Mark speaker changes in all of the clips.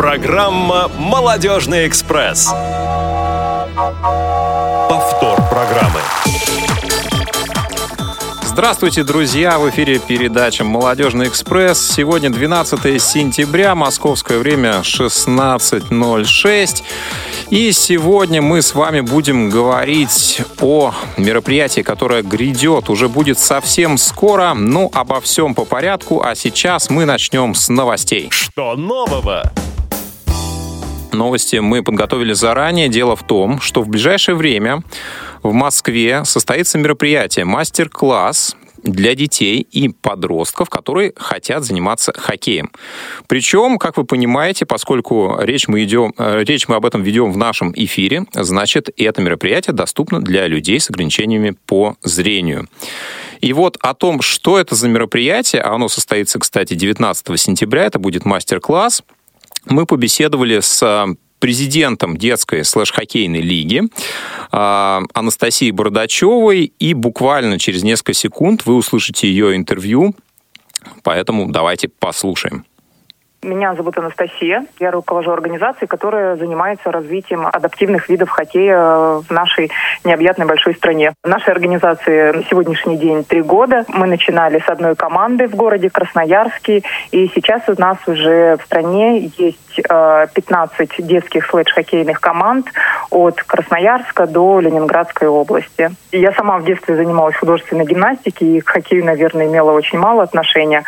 Speaker 1: Программа «Молодежный экспресс». Повтор программы.
Speaker 2: Здравствуйте, друзья! В эфире передача «Молодежный экспресс». Сегодня 12 сентября, московское время 16.06. И сегодня мы с вами будем говорить о мероприятии, которое грядет, уже будет совсем скоро. Ну, обо всем по порядку, а сейчас мы начнем с новостей.
Speaker 1: Что нового?
Speaker 2: Новости мы подготовили заранее. Дело в том, что в ближайшее время в Москве состоится мероприятие «Мастер-класс» для детей и подростков, которые хотят заниматься хоккеем. Причем, как вы понимаете, поскольку речь мы, идем, э, речь мы об этом ведем в нашем эфире, значит, это мероприятие доступно для людей с ограничениями по зрению. И вот о том, что это за мероприятие, а оно состоится, кстати, 19 сентября, это будет мастер-класс, мы побеседовали с президентом детской слэш-хоккейной лиги э, Анастасией Бардачевой, и буквально через несколько секунд вы услышите ее интервью, поэтому давайте послушаем.
Speaker 3: Меня зовут Анастасия. Я руковожу организацией, которая занимается развитием адаптивных видов хоккея в нашей необъятной большой стране. Нашей организации на сегодняшний день три года. Мы начинали с одной команды в городе Красноярске, и сейчас у нас уже в стране есть 15 э, детских слэдж-хоккейных команд от Красноярска до Ленинградской области. Я сама в детстве занималась художественной гимнастикой и к хоккею, наверное, имела очень мало отношения.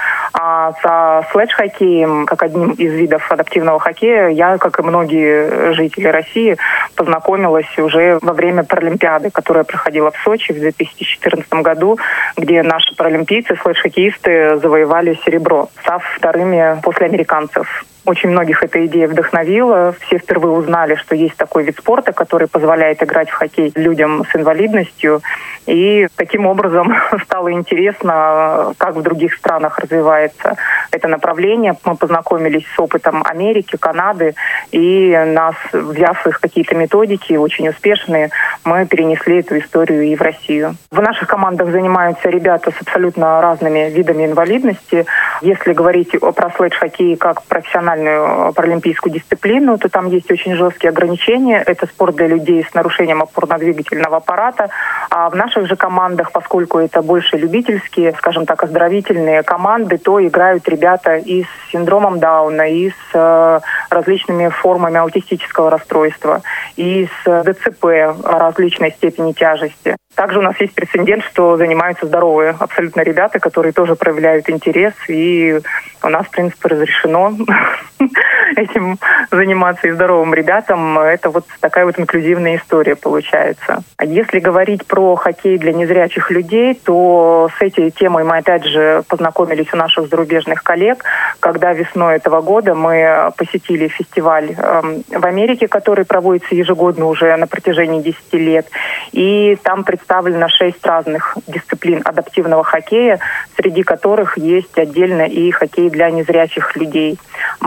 Speaker 3: А со слэдж-хоккеем, как одним из видов адаптивного хоккея, я, как и многие жители России, познакомилась уже во время Паралимпиады, которая проходила в Сочи в 2014 году, где наши паралимпийцы, слэдж-хоккеисты завоевали серебро, став вторыми после американцев. Очень многих эта идея вдохновила. Все впервые узнали, что есть такой вид спорта, который позволяет играть в хоккей людям с инвалидностью. И таким образом стало интересно, как в других странах развивается это направление. Мы познакомились с опытом Америки, Канады, и нас, взяв их какие-то методики, очень успешные, мы перенесли эту историю и в Россию. В наших командах занимаются ребята с абсолютно разными видами инвалидности. Если говорить про слэдж-хоккей как профессиональный национальную паралимпийскую дисциплину, то там есть очень жесткие ограничения. Это спорт для людей с нарушением опорно-двигательного аппарата. А в наших же командах, поскольку это больше любительские, скажем так, оздоровительные команды, то играют ребята и с синдромом Дауна, и с э, различными формами аутистического расстройства, и с ДЦП различной степени тяжести. Также у нас есть прецедент, что занимаются здоровые абсолютно ребята, которые тоже проявляют интерес, и у нас, в принципе, разрешено этим заниматься и здоровым ребятам. Это вот такая вот инклюзивная история получается. А если говорить про хоккей для незрячих людей, то с этой темой мы опять же познакомились у наших зарубежных коллег, когда весной этого года мы посетили фестиваль эм, в Америке, который проводится ежегодно уже на протяжении 10 лет. И там представлено шесть разных дисциплин адаптивного хоккея, среди которых есть отдельно и хоккей для незрячих людей.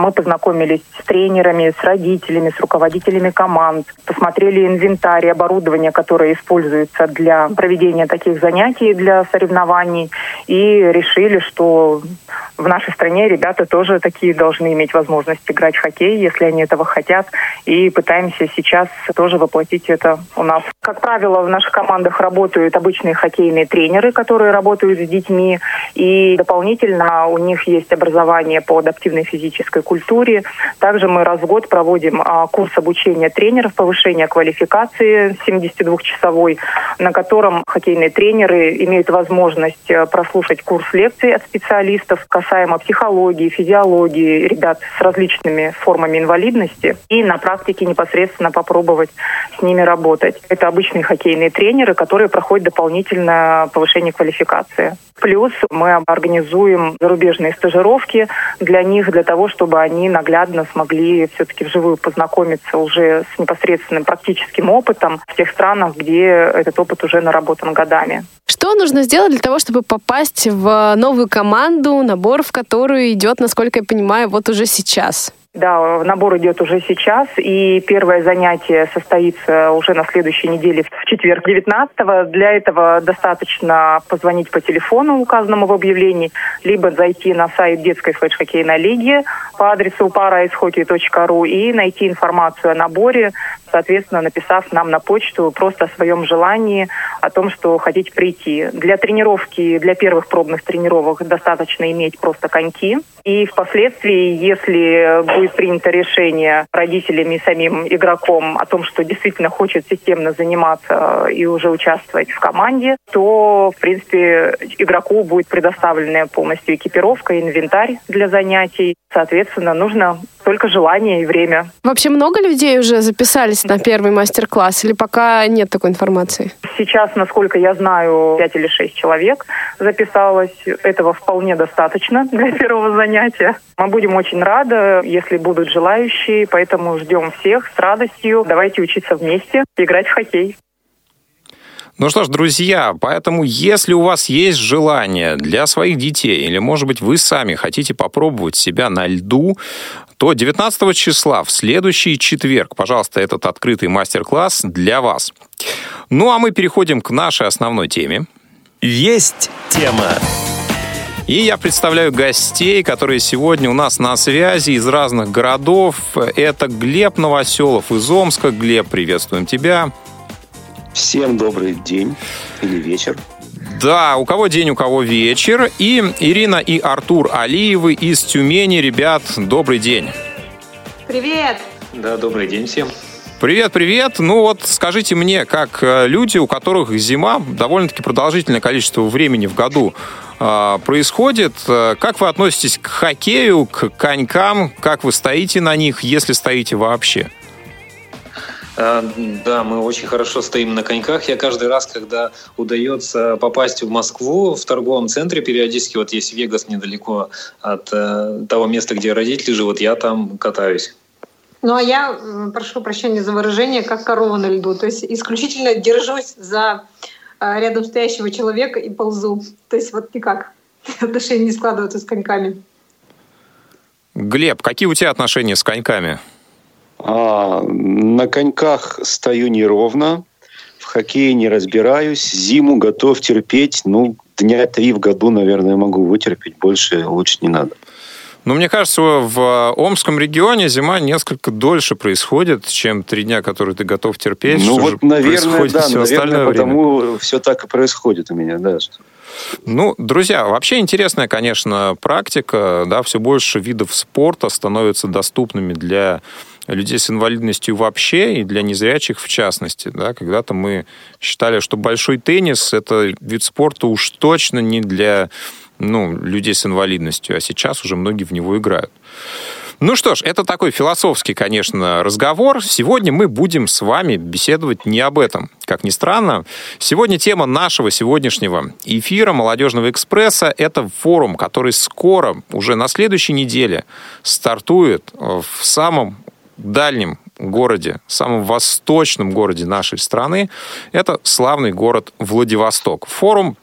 Speaker 3: Мы познакомились с тренерами, с родителями, с руководителями команд, посмотрели инвентарь, оборудование, которое используется для проведения таких занятий, для соревнований, и решили, что в нашей стране ребята тоже такие должны иметь возможность играть в хоккей, если они этого хотят, и пытаемся сейчас тоже воплотить это у нас. Как правило, в наших командах работают обычные хоккейные тренеры, которые работают с детьми, и дополнительно у них есть образование по адаптивной физической культуре. Также мы раз в год проводим а, курс обучения тренеров, повышения квалификации 72-часовой, на котором хоккейные тренеры имеют возможность э, прослушать курс лекций от специалистов касаемо психологии, физиологии ребят с различными формами инвалидности и на практике непосредственно попробовать с ними работать. Это обычные хоккейные тренеры, которые проходят дополнительное повышение квалификации. Плюс мы организуем зарубежные стажировки для них, для того, чтобы они наглядно смогли все-таки вживую познакомиться уже с непосредственным практическим опытом в тех странах, где этот опыт уже наработан годами.
Speaker 4: Что нужно сделать для того, чтобы попасть в новую команду, набор в которую идет, насколько я понимаю, вот уже сейчас?
Speaker 3: Да, набор идет уже сейчас, и первое занятие состоится уже на следующей неделе, в четверг 19-го. Для этого достаточно позвонить по телефону, указанному в объявлении, либо зайти на сайт детской флеш-хоккейной лиги по адресу paraishockey.ru и найти информацию о наборе, соответственно, написав нам на почту просто о своем желании, о том, что хотите прийти. Для тренировки, для первых пробных тренировок достаточно иметь просто коньки. И впоследствии, если будет принято решение родителями и самим игроком о том, что действительно хочет системно заниматься и уже участвовать в команде, то, в принципе, игроку будет предоставлена полностью экипировка, инвентарь для занятий. Соответственно, нужно только желание и время.
Speaker 4: Вообще много людей уже записались на первый мастер-класс или пока нет такой информации?
Speaker 3: Сейчас, насколько я знаю, 5 или 6 человек записалось. Этого вполне достаточно для первого занятия. Мы будем очень рады, если будут желающие, поэтому ждем всех с радостью. Давайте учиться вместе, играть в хоккей.
Speaker 2: Ну что ж, друзья, поэтому если у вас есть желание для своих детей, или, может быть, вы сами хотите попробовать себя на льду, то 19 числа, в следующий четверг, пожалуйста, этот открытый мастер-класс для вас. Ну а мы переходим к нашей основной теме.
Speaker 1: Есть тема.
Speaker 2: И я представляю гостей, которые сегодня у нас на связи из разных городов. Это Глеб Новоселов из Омска. Глеб, приветствуем тебя.
Speaker 5: Всем добрый день или вечер.
Speaker 2: Да, у кого день, у кого вечер. И Ирина и Артур Алиевы из Тюмени. Ребят, добрый день.
Speaker 6: Привет!
Speaker 5: Да, добрый день всем.
Speaker 2: Привет, привет. Ну вот скажите мне, как э, люди, у которых зима, довольно-таки продолжительное количество времени в году э, происходит, э, как вы относитесь к хоккею, к конькам, как вы стоите на них, если стоите вообще?
Speaker 5: А, да, мы очень хорошо стоим на коньках. Я каждый раз, когда удается попасть в Москву в торговом центре, периодически вот есть Вегас недалеко от э, того места, где родители живут, я там катаюсь.
Speaker 6: Ну а я прошу прощения за выражение, как корова на льду. То есть исключительно держусь за э, рядом стоящего человека и ползу. То есть вот никак отношения не складываются с коньками.
Speaker 2: Глеб, какие у тебя отношения с коньками?
Speaker 5: А, на коньках стою неровно, в хоккее не разбираюсь, зиму готов терпеть, ну, дня три в году, наверное, могу вытерпеть, больше лучше не надо.
Speaker 2: Ну, мне кажется, в Омском регионе зима несколько дольше происходит, чем три дня, которые ты готов терпеть.
Speaker 5: Ну, вот, наверное, да, наверное, потому время. все так и происходит у меня, да.
Speaker 2: Ну, друзья, вообще интересная, конечно, практика, да, все больше видов спорта становятся доступными для людей с инвалидностью вообще и для незрячих в частности. Да? Когда-то мы считали, что большой теннис – это вид спорта уж точно не для ну, людей с инвалидностью, а сейчас уже многие в него играют. Ну что ж, это такой философский, конечно, разговор. Сегодня мы будем с вами беседовать не об этом. Как ни странно, сегодня тема нашего сегодняшнего эфира «Молодежного экспресса» — это форум, который скоро, уже на следующей неделе, стартует в самом дальнем городе, самом восточном городе нашей страны, это славный город Владивосток. Форум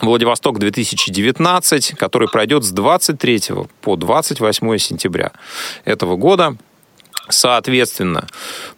Speaker 2: Владивосток 2019, который пройдет с 23 по 28 сентября этого года. Соответственно.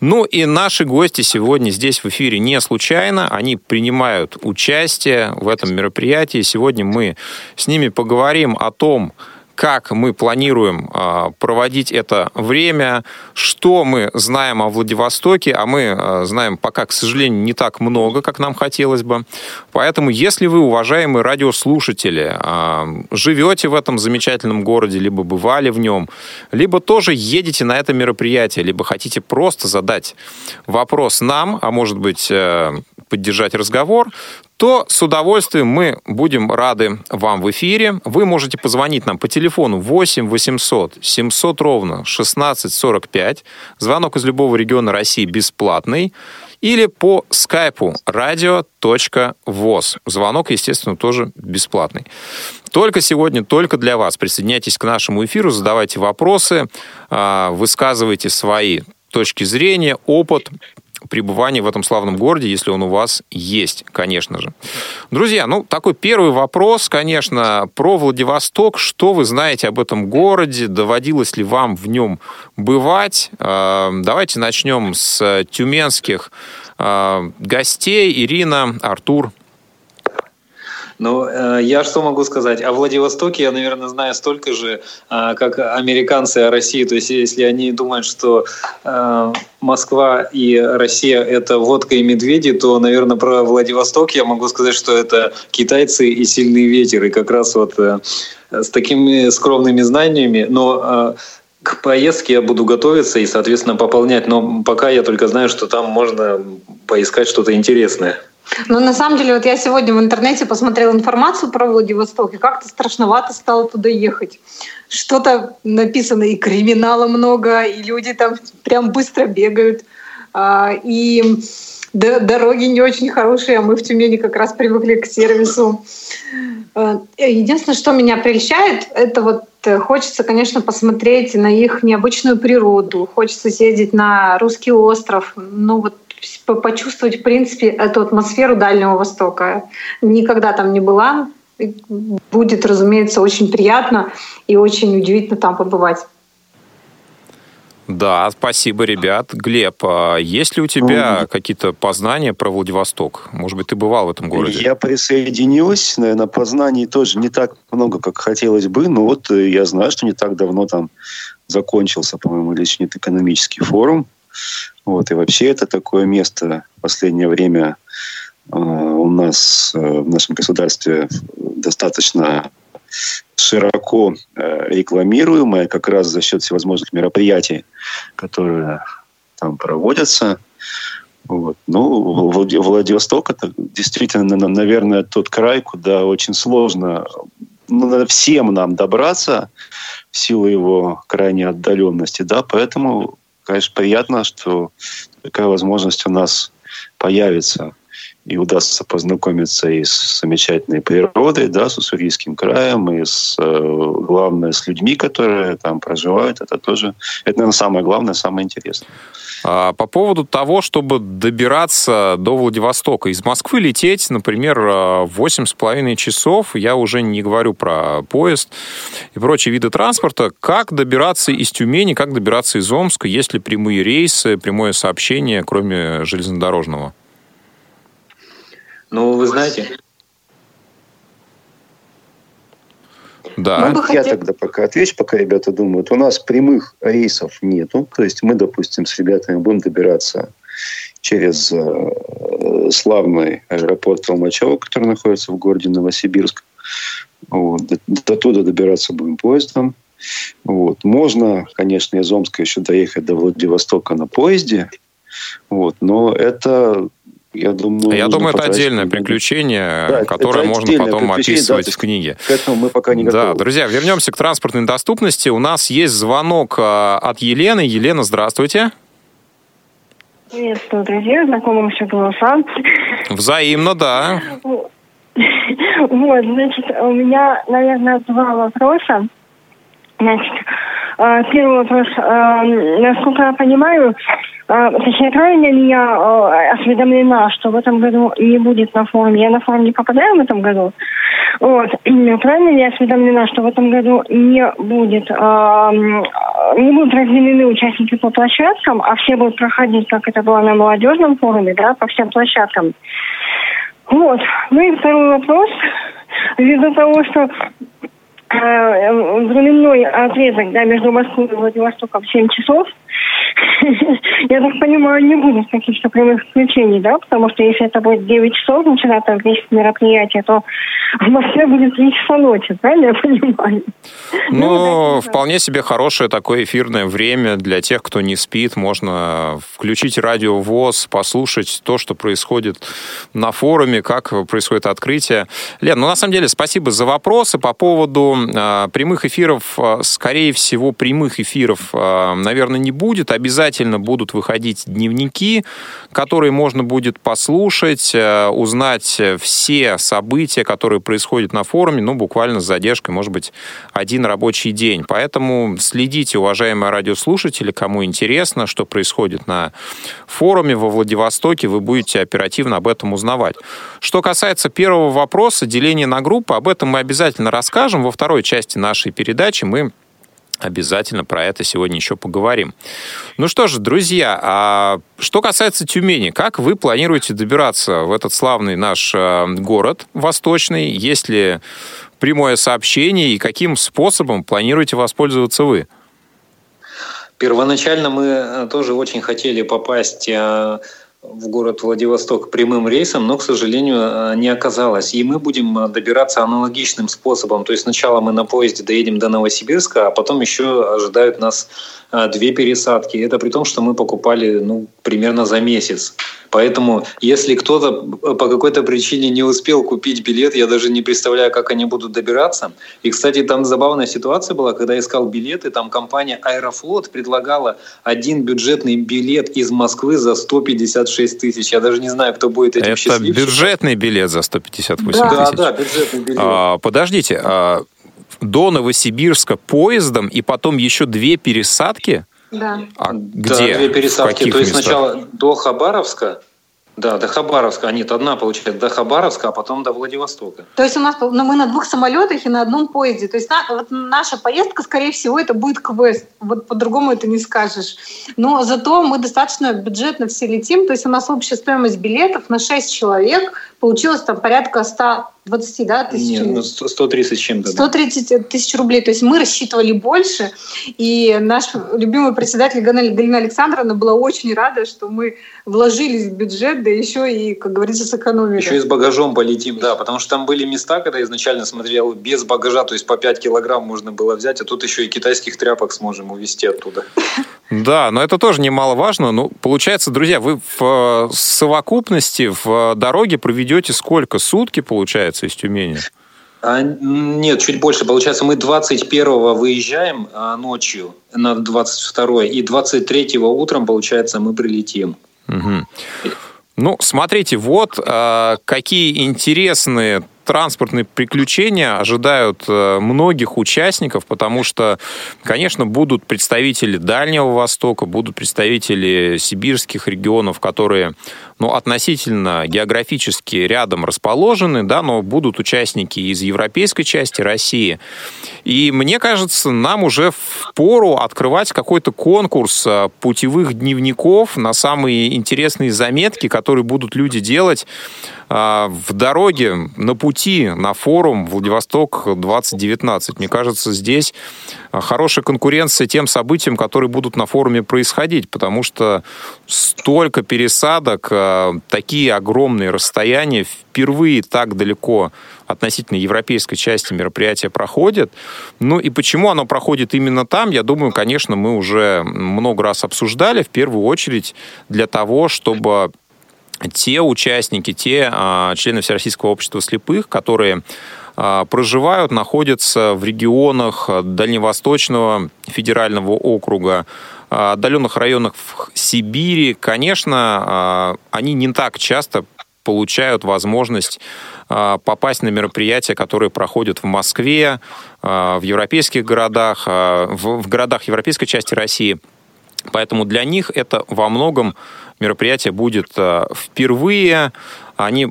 Speaker 2: Ну и наши гости сегодня здесь в эфире не случайно. Они принимают участие в этом мероприятии. Сегодня мы с ними поговорим о том, как мы планируем а, проводить это время, что мы знаем о Владивостоке, а мы а, знаем пока, к сожалению, не так много, как нам хотелось бы. Поэтому, если вы, уважаемые радиослушатели, а, живете в этом замечательном городе, либо бывали в нем, либо тоже едете на это мероприятие, либо хотите просто задать вопрос нам, а может быть э, поддержать разговор, то с удовольствием мы будем рады вам в эфире. Вы можете позвонить нам по телефону 8 800 700 ровно 1645. Звонок из любого региона России бесплатный. Или по скайпу radio.voz. Звонок, естественно, тоже бесплатный. Только сегодня, только для вас. Присоединяйтесь к нашему эфиру, задавайте вопросы, а, высказывайте свои точки зрения, опыт, пребывания в этом славном городе, если он у вас есть, конечно же. Друзья, ну, такой первый вопрос, конечно, про Владивосток. Что вы знаете об этом городе? Доводилось ли вам в нем бывать? Э, давайте начнем с тюменских э, гостей. Ирина, Артур,
Speaker 5: ну, я что могу сказать? О Владивостоке я, наверное, знаю столько же, э, как американцы о России. То есть, если они думают, что э, Москва и Россия – это водка и медведи, то, наверное, про Владивосток я могу сказать, что это китайцы и сильный ветер. И как раз вот с такими скромными знаниями, но к поездке я буду готовиться и, соответственно, пополнять. Но пока я только знаю, что там можно поискать что-то интересное.
Speaker 6: Ну, на самом деле, вот я сегодня в интернете посмотрела информацию про Владивосток, и как-то страшновато стало туда ехать. Что-то написано, и криминала много, и люди там прям быстро бегают. А, и дороги не очень хорошие, а мы в Тюмени как раз привыкли к сервису. А, единственное, что меня прельщает, это вот э, хочется, конечно, посмотреть на их необычную природу, хочется съездить на русский остров. Ну вот почувствовать, в принципе, эту атмосферу Дальнего Востока. Никогда там не была. Будет, разумеется, очень приятно и очень удивительно там побывать.
Speaker 2: Да, спасибо, ребят. Глеб, а есть ли у тебя ну, какие-то познания про Владивосток? Может быть, ты бывал в этом городе?
Speaker 7: Я присоединюсь. Наверное, познаний тоже не так много, как хотелось бы. Но вот э, я знаю, что не так давно там закончился, по-моему, личный экономический форум. Вот, и вообще это такое место в последнее время э, у нас э, в нашем государстве достаточно широко э, рекламируемое, как раз за счет всевозможных мероприятий, которые там проводятся. Вот. Ну, Владивосток это действительно, наверное, тот край, куда очень сложно ну, всем нам добраться в силу его крайней отдаленности, да, поэтому конечно, приятно, что такая возможность у нас появится и удастся познакомиться и с замечательной природой, да, с Уссурийским краем, и с, э, главное, с людьми, которые там проживают. Это тоже, это, наверное, самое главное, самое интересное.
Speaker 2: А, по поводу того, чтобы добираться до Владивостока. Из Москвы лететь, например, 8,5 часов, я уже не говорю про поезд и прочие виды транспорта. Как добираться из Тюмени, как добираться из Омска, есть ли прямые рейсы, прямое сообщение, кроме железнодорожного?
Speaker 5: Ну, вы знаете,
Speaker 7: Да. Мы бы Я тогда пока отвечу, пока ребята думают. У нас прямых рейсов нету. То есть мы, допустим, с ребятами будем добираться через э, славный аэропорт Толмачева, который находится в городе Новосибирск. Вот. До, до туда добираться будем поездом. Вот. Можно, конечно, из Омска еще доехать до Владивостока на поезде. Вот. Но это я думаю,
Speaker 2: я думаю, это отдельное приключение, да, которое можно потом описывать да, в книге.
Speaker 7: К этому мы пока не готовы.
Speaker 2: Да, друзья, вернемся к транспортной доступности. У нас есть звонок а, от Елены. Елена, здравствуйте.
Speaker 8: Приветствую, друзья, знакомым все голосам.
Speaker 2: Взаимно, да.
Speaker 8: Вот, значит, у меня, наверное, два вопроса. Значит, а, первый вопрос. А, насколько я понимаю, а, точнее, правильно ли я осведомлена, что в этом году не будет на форуме? Я на форум не попадаю в этом году. Вот. Правильно ли я осведомлена, что в этом году не будет, не будут разделены участники по площадкам, а все будут проходить, как это было на молодежном форуме, да, по всем площадкам? Вот. Ну и второй вопрос. Ввиду того, что временной отрезок да, между Москвой и Владивостоком 7 часов, я так понимаю, не будет каких-то прямых исключений, да, потому что если это будет 9 часов начинаться вместе мероприятие, то в Москве будет 3 часа ночи, правильно я понимаю?
Speaker 2: Ну, ну вполне себе хорошее такое эфирное время для тех, кто не спит. Можно включить радио ВОЗ, послушать то, что происходит на форуме, как происходит открытие. Лен, ну на самом деле спасибо за вопросы по поводу э, прямых эфиров. Скорее всего, прямых эфиров, э, наверное, не будет. Обязательно будут выходить дневники, которые можно будет послушать, э, узнать все события, которые происходят на форуме, ну, буквально с задержкой, может быть, один рабочий день. Поэтому следите, уважаемые радиослушатели, кому интересно, что происходит на форуме во Владивостоке, вы будете оперативно об этом узнавать. Что касается первого вопроса, деления на группы, об этом мы обязательно расскажем. Во второй части нашей передачи мы Обязательно про это сегодня еще поговорим. Ну что же, друзья, а что касается Тюмени, как вы планируете добираться в этот славный наш э, город восточный? Есть ли прямое сообщение и каким способом планируете воспользоваться вы?
Speaker 5: Первоначально мы э, тоже очень хотели попасть э, в город Владивосток прямым рейсом, но, к сожалению, э, не оказалось. И мы будем э, добираться аналогичным способом. То есть сначала мы на поезде доедем до Новосибирска, а потом еще ожидают нас э, две пересадки. Это при том, что мы покупали ну, примерно за месяц. Поэтому, если кто-то по какой-то причине не успел купить билет, я даже не представляю, как они будут добираться. И, кстати, там забавная ситуация была, когда искал билеты, там компания Аэрофлот предлагала один бюджетный билет из Москвы за 156 тысяч. Я даже не знаю, кто будет этим
Speaker 2: Это
Speaker 5: счастливчиком.
Speaker 2: бюджетный билет за 158
Speaker 5: Да,
Speaker 2: тысяч.
Speaker 5: да, бюджетный билет.
Speaker 2: А, подождите, а, до Новосибирска поездом и потом еще две пересадки?
Speaker 6: Да.
Speaker 2: А
Speaker 5: Да,
Speaker 2: где?
Speaker 5: две
Speaker 2: В
Speaker 5: пересадки.
Speaker 2: каких
Speaker 5: То есть
Speaker 2: местах?
Speaker 5: сначала до Хабаровска, да, до Хабаровска, а нет, одна получается до Хабаровска, а потом до Владивостока.
Speaker 6: То есть у нас ну, мы на двух самолетах и на одном поезде. То есть на- вот наша поездка, скорее всего, это будет квест. Вот по-другому это не скажешь. Но зато мы достаточно бюджетно все летим. То есть у нас общая стоимость билетов на 6 человек получилось там порядка 120 да, тысяч.
Speaker 5: Нет, ну, 100 130 с чем-то. да.
Speaker 6: 130 тысяч рублей. То есть мы рассчитывали больше. И наш любимый председатель Галина Галина Александровна была очень рада, что мы вложились в бюджет, да еще и, как говорится, сэкономили.
Speaker 5: Еще и с багажом полетим, да, потому что там были места, когда изначально смотрел без багажа, то есть по 5 килограмм можно было взять, а тут еще и китайских тряпок сможем увезти оттуда.
Speaker 2: Да, но это тоже немаловажно. Ну, получается, друзья, вы в э, совокупности в дороге проведете сколько? Сутки, получается, из Тюмени?
Speaker 5: А, нет, чуть больше. Получается, мы 21-го выезжаем а, ночью на 22 и 23-го утром, получается, мы прилетим.
Speaker 2: Мгм. Ну, смотрите, вот э, какие интересные транспортные приключения ожидают э, многих участников, потому что, конечно, будут представители Дальнего Востока, будут представители сибирских регионов, которые ну, относительно географически рядом расположены, да, но будут участники из европейской части России. И мне кажется, нам уже в пору открывать какой-то конкурс э, путевых дневников на самые интересные заметки, которые будут люди делать э, в дороге, на пути, на форум Владивосток 2019. Мне кажется, здесь э, хорошая конкуренция тем событиям, которые будут на форуме происходить, потому что столько пересадок, э, такие огромные расстояния, впервые так далеко относительно европейской части мероприятия проходит. Ну и почему оно проходит именно там, я думаю, конечно, мы уже много раз обсуждали, в первую очередь для того, чтобы те участники, те а, члены Всероссийского общества слепых, которые а, проживают, находятся в регионах Дальневосточного федерального округа, а, отдаленных районах в Сибири, конечно, они не так часто получают возможность попасть на мероприятия, которые проходят в Москве, в европейских городах, в городах европейской части России. Поэтому для них это во многом мероприятие будет а, впервые. Они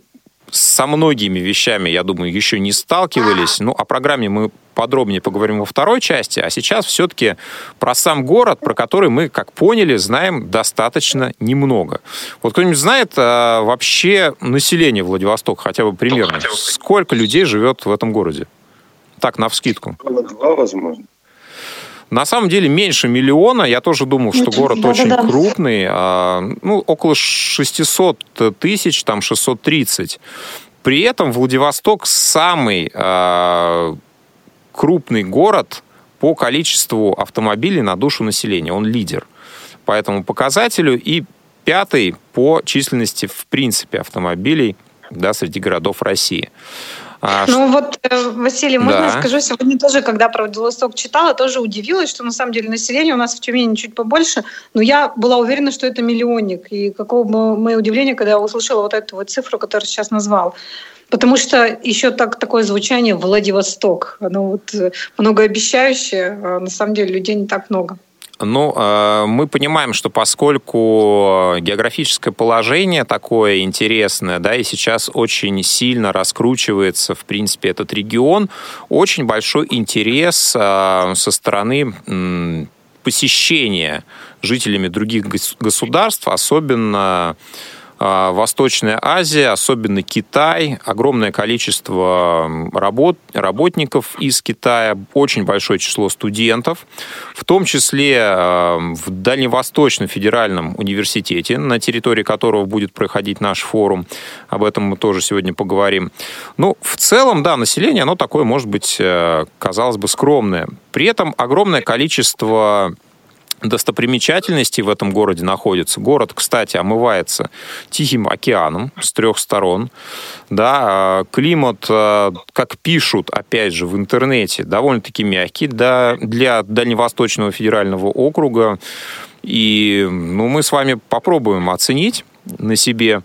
Speaker 2: со многими вещами, я думаю, еще не сталкивались. Ну, о программе мы подробнее поговорим во второй части, а сейчас все-таки про сам город, про который мы, как поняли, знаем достаточно немного. Вот кто-нибудь знает а, вообще население Владивостока, хотя бы примерно? Сколько людей живет в этом городе? Так, навскидку.
Speaker 7: Два, возможно.
Speaker 2: На самом деле меньше миллиона. Я тоже думал, что город очень
Speaker 6: Да-да-да.
Speaker 2: крупный. а, ну, около 600 тысяч, там 630. При этом Владивосток самый а, крупный город по количеству автомобилей на душу населения. Он лидер по этому показателю. И пятый по численности, в принципе, автомобилей да, среди городов России.
Speaker 6: А, ну вот, э, Василий, можно да. я скажу, сегодня тоже, когда про Владивосток читала, тоже удивилась, что на самом деле население у нас в Тюмени чуть побольше, но я была уверена, что это миллионник. И какого мое удивление, когда я услышала вот эту вот цифру, которую сейчас назвал. Потому что еще так, такое звучание Владивосток, оно вот э, многообещающее, а на самом деле людей не так много.
Speaker 2: Ну, э, мы понимаем, что поскольку географическое положение такое интересное, да, и сейчас очень сильно раскручивается, в принципе, этот регион, очень большой интерес э, со стороны посещения жителями других государств, особенно Восточная Азия, особенно Китай, огромное количество работ, работников из Китая, очень большое число студентов, в том числе а, в Дальневосточном федеральном университете, на территории которого будет проходить наш форум. Об этом мы тоже сегодня поговорим. Ну, в целом, да, население, оно такое, может быть, э, казалось бы, скромное. При этом огромное количество достопримечательностей в этом городе находится. Город, кстати, омывается Тихим океаном с трех сторон. Да, а, климат, а, как пишут, опять же, в интернете, довольно-таки мягкий да, для Дальневосточного федерального округа. И ну, мы с вами попробуем оценить на себе.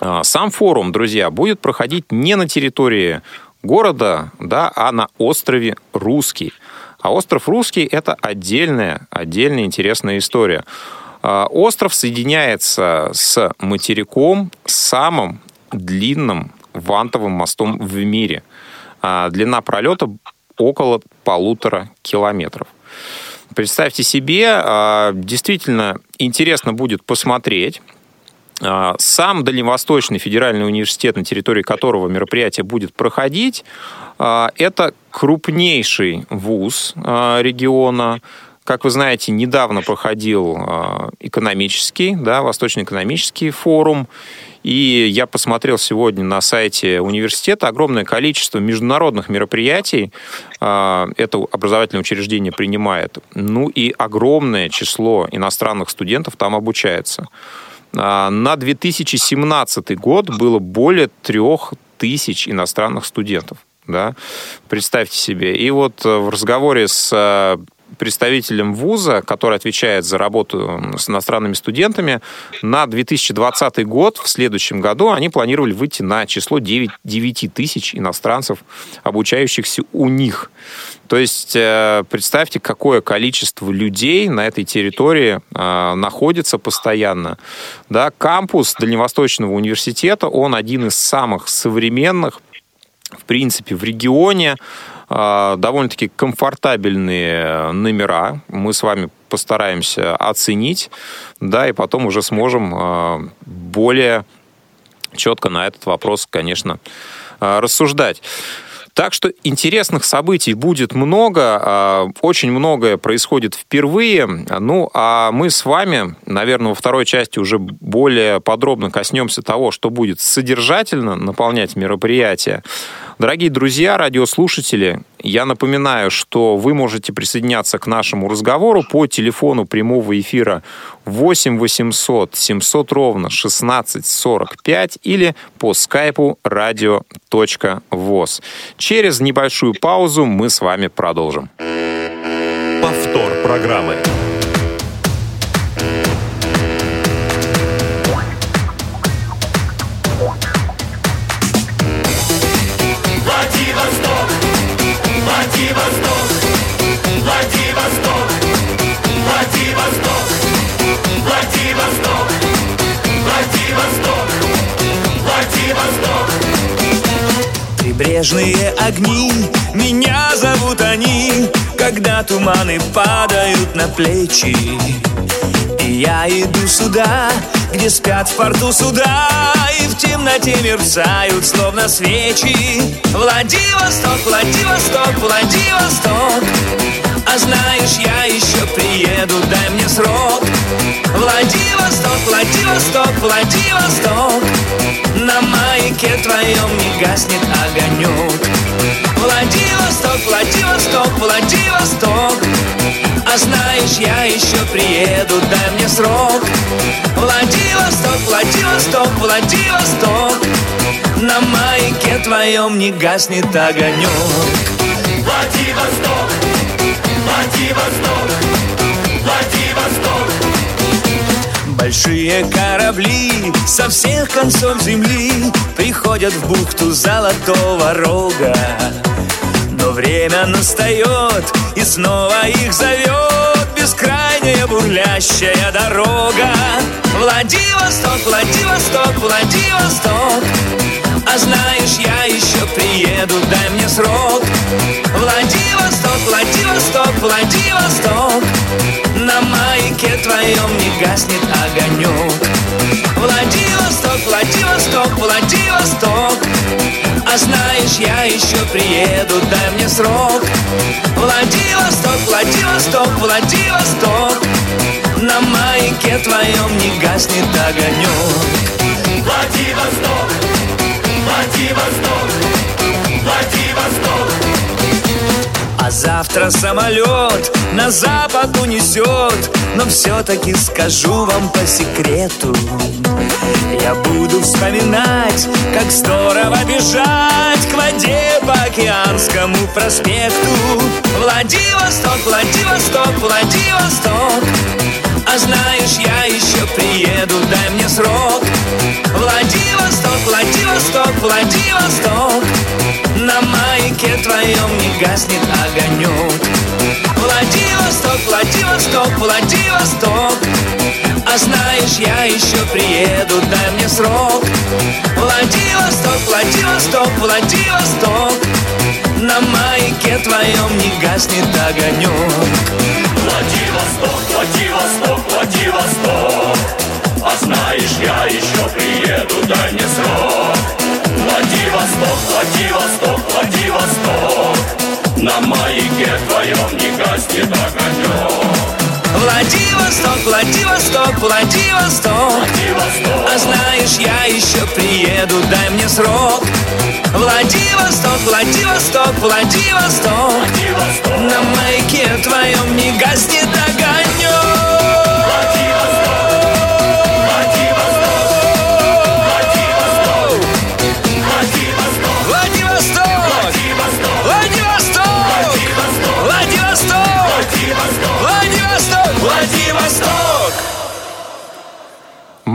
Speaker 2: А, сам форум, друзья, будет проходить не на территории города, да, а на острове Русский. А остров Русский – это отдельная, отдельная интересная история. А, остров соединяется с материком самым длинным вантовым мостом в мире. А, длина пролета около полутора километров. Представьте себе, а, действительно интересно будет посмотреть. Сам Дальневосточный федеральный университет, на территории которого мероприятие будет проходить, это крупнейший вуз а, региона. Как вы знаете, недавно проходил а, экономический, да, Восточно-экономический форум. И я посмотрел сегодня на сайте университета огромное количество международных мероприятий. Это образовательное учреждение принимает. Ну и огромное число иностранных студентов там обучается. На 2017 год было более трех тысяч иностранных студентов да, представьте себе. И вот э, в разговоре с э, представителем вуза, который отвечает за работу с иностранными студентами, на 2020 год, в следующем году, они планировали выйти на число 9, 9 тысяч иностранцев, обучающихся у них. То есть э, представьте, какое количество людей на этой территории находится постоянно. Да, кампус Дальневосточного университета, он один из самых современных, в принципе, в регионе а, довольно-таки комфортабельные номера. Мы с вами постараемся оценить, да, и потом уже сможем а, более четко на этот вопрос, конечно, а, рассуждать. Так что интересных событий будет много, очень многое происходит впервые. Ну, а мы с вами, наверное, во второй части уже более подробно коснемся того, что будет содержательно наполнять мероприятие. Дорогие друзья, радиослушатели, я напоминаю, что вы можете присоединяться к нашему разговору по телефону прямого эфира 8 800 700 ровно 16 45 или по скайпу radio.voz. Через небольшую паузу мы с вами продолжим.
Speaker 1: Повтор программы.
Speaker 9: Прибрежные огни, меня зовут они Когда туманы падают на плечи. И я иду сюда, где спят в порту суда И в темноте мерцают, словно свечи. Владивосток, Владивосток, Владивосток. А знаешь, я еще приеду, дай мне срок. Владивосток, Владивосток, Владивосток. На маяке твоем не гаснет огонек Владивосток, Владивосток, Владивосток А знаешь, я еще приеду, дай мне срок. Владивосток, Владивосток, Владивосток. На маяке твоем не гаснет огонек
Speaker 10: Владивосток, Владивосток, Владивосток
Speaker 9: Большие корабли. Со всех концов земли Приходят в бухту Золотого Рога. Но время настает и снова их зовет Бескрайняя бурлящая дорога. Владивосток, Владивосток, Владивосток. А знаешь, я еще приеду, дай мне срок. Владивосток, Владивосток, Владивосток. На маяке твоем не Владивосток, Владивосток А знаешь, я еще приеду, дай мне срок. Владивосток, Владивосток, Владивосток На маяке твоем не гаснет огонек.
Speaker 10: Владивосток, Владивосток, Владивосток
Speaker 9: А завтра самолет на запад унесет. Но все-таки скажу вам по секрету. Я буду вспоминать, как здорово бежать К воде по Океанскому проспекту. Владивосток, Владивосток, Владивосток. А знаешь, я еще приеду, дай мне срок. Владивосток, Владивосток, Владивосток На маяке твоем не гаснет огонек. Владивосток, Владивосток, Владивосток А знаешь, я еще приеду, дай мне срок. Владивосток, Владивосток, Владивосток На маяке твоем не гаснет огонек.
Speaker 10: Владивосток, Владивосток, Владивосток А знаешь, я еще приеду, дай мне срок Владивосток, Владивосток, Владивосток На маяке твоем не гаснет огонек
Speaker 9: Владивосток, Владивосток, Владивосток А знаешь, я еще приеду, дай мне срок. Владивосток, Владивосток, Владивосток На маяке твоем не гаснет огонек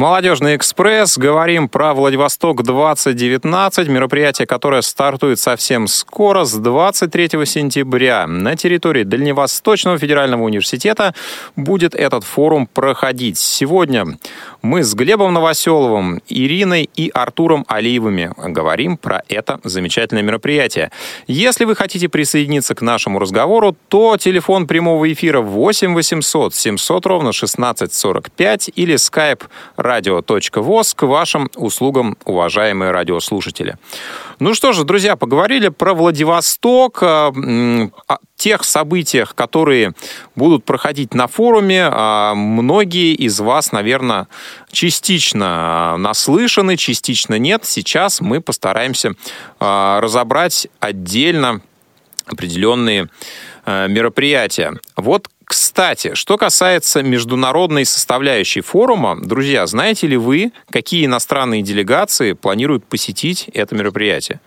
Speaker 2: Молодежный экспресс. Говорим про Владивосток 2019. Мероприятие, которое стартует совсем скоро, с 23 сентября. На территории Дальневосточного федерального университета будет этот форум проходить. Сегодня мы с Глебом Новоселовым, Ириной и Артуром Алиевыми говорим про это замечательное мероприятие. Если вы хотите присоединиться к нашему разговору, то телефон прямого эфира 8 800 700 ровно 1645 или skype radio.voz к вашим услугам, уважаемые радиослушатели. Ну что же, друзья, поговорили про Владивосток, м, о тех событиях, которые будут проходить на форуме. А Многие из вас, наверное, частично наслышаны, частично нет. Сейчас мы постараемся а, разобрать отдельно определенные мероприятия. Вот, кстати, что касается международной составляющей форума, друзья, знаете ли вы, какие иностранные делегации планируют посетить это мероприятие?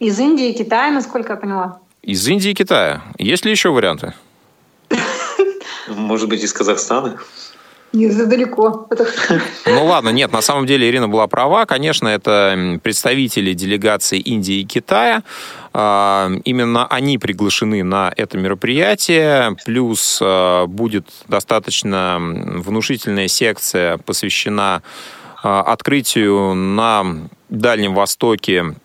Speaker 6: Из Индии и Китая, насколько я поняла.
Speaker 2: Из Индии и Китая. Есть ли еще варианты?
Speaker 5: Может быть, из Казахстана?
Speaker 6: Не за далеко. Это-
Speaker 2: Ну ладно, нет, на самом деле Ирина была права. Конечно, это представители делегации Индии и Китая. А, Именно они приглашены на это мероприятие. Плюс а, будет достаточно внушительная секция, посвящена а, открытию на Дальнем Востоке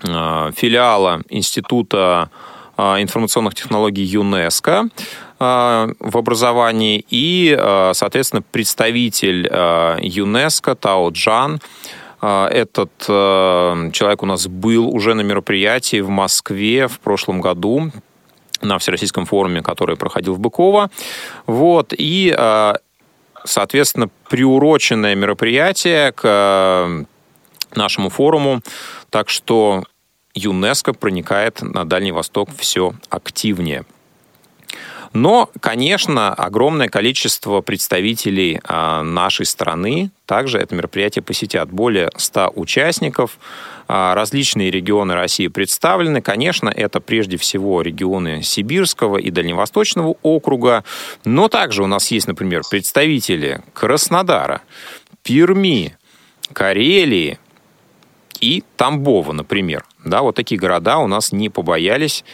Speaker 2: филиала Института информационных технологий ЮНЕСКо а, в образовании и, а, соответственно, представитель а, ЮНЕСКо Тао Джан. А, Этот а, человек у нас был уже на мероприятии в Москве в прошлом году на Всероссийском форуме, который проходил в Быково. Вот, и, а, соответственно, приуроченное мероприятие к а, нашему форуму. Так что ЮНЕСКО проникает на Дальний Восток все активнее. Но, конечно, огромное количество представителей а, нашей страны также это мероприятие посетят. Более 100 участников, а, различные регионы России представлены. Конечно, это прежде всего регионы Сибирского и Дальневосточного округа, но также у нас есть, например, представители Краснодара, Перми, Карелии и Тамбова, например. Да, вот такие города у нас не побоялись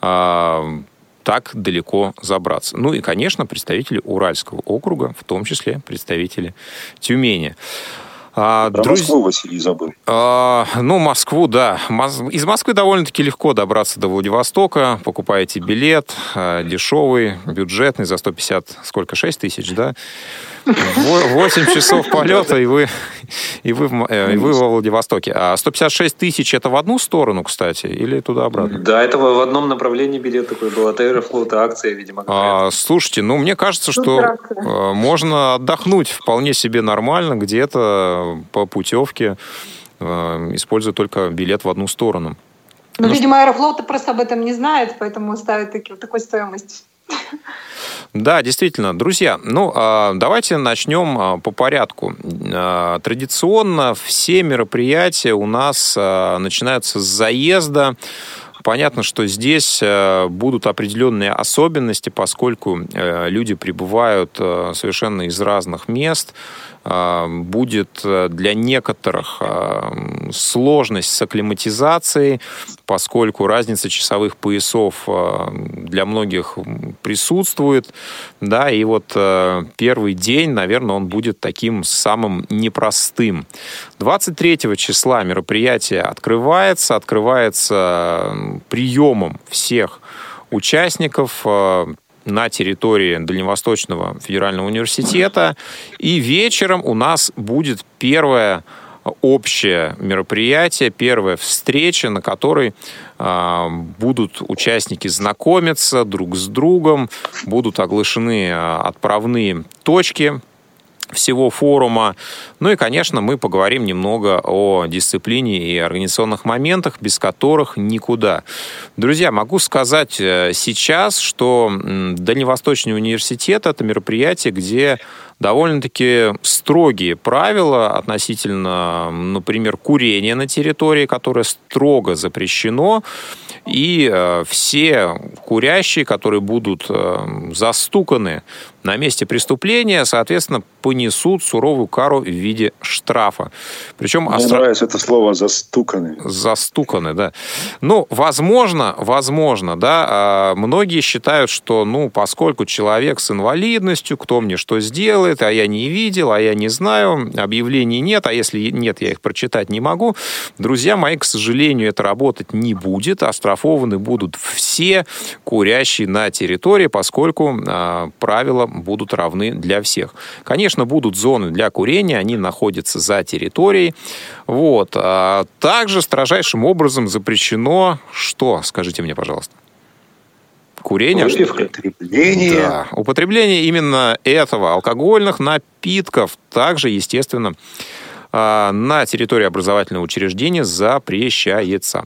Speaker 2: э, так далеко забраться. Ну и, конечно, представители Уральского округа, в том числе представители Тюмени.
Speaker 7: А, Про друз... Москву Василий забыл.
Speaker 2: А, ну, Москву, да. Из Москвы довольно-таки легко добраться до Владивостока. Покупаете билет, а, дешевый, бюджетный, за 150, сколько, 6 тысяч, да? 8 часов полета, и вы, и вы, э, и вы во Владивостоке. А 156 тысяч это в одну сторону, кстати, или туда-обратно?
Speaker 5: Да, это в одном направлении билет такой был. От Аэрофлота акция, видимо.
Speaker 2: А, слушайте, ну, мне кажется, что э, можно отдохнуть вполне себе нормально где-то по путевке, э, используя только билет в одну сторону.
Speaker 6: Ну, ну видимо, Аэрофлот просто об этом не знает, поэтому ставит таки, такой стоимость.
Speaker 2: Да, действительно. Друзья, ну, а, давайте начнем а, по порядку. А, традиционно все мероприятия у нас начинаются с заезда. Понятно, что здесь будут определенные особенности, поскольку люди прибывают совершенно из разных мест. А, будет э, для некоторых а, сложность с акклиматизацией, поскольку разница часовых поясов а, для многих присутствует. Да, и вот э, первый день, наверное, он будет таким самым непростым. 23 числа мероприятие открывается, открывается приемом всех участников на территории Дальневосточного федерального университета. И вечером у нас будет первое общее мероприятие, первая встреча, на которой э, будут участники знакомиться друг с другом, будут оглашены э, отправные точки всего форума. Ну и, конечно, мы поговорим немного о дисциплине и организационных моментах, без которых никуда. Друзья, могу сказать э, сейчас, что Дальневосточный университет – это мероприятие, где довольно-таки строгие правила относительно, например, курения на территории, которое строго запрещено. И э, все курящие, которые будут э, застуканы на месте преступления, соответственно, понесут суровую кару в виде штрафа. Причем
Speaker 7: Мне остро... нравится это слово «застуканы».
Speaker 2: Застуканы, да. Ну, возможно, возможно, да, а многие считают, что, ну, поскольку человек с инвалидностью, кто мне что сделает, а я не видел, а я не знаю, объявлений нет, а если нет, я их прочитать не могу. Друзья мои, к сожалению, это работать не будет, оштрафованы будут все курящие на территории, поскольку э, правила будут равны для всех. Конечно, будут зоны для курения, они находятся за территорией. Вот. А также строжайшим образом запрещено что? Скажите мне, пожалуйста. Курение.
Speaker 7: Употребление.
Speaker 2: Да, употребление именно этого, алкогольных напитков. Также, естественно, а, на территории образовательного учреждения запрещается.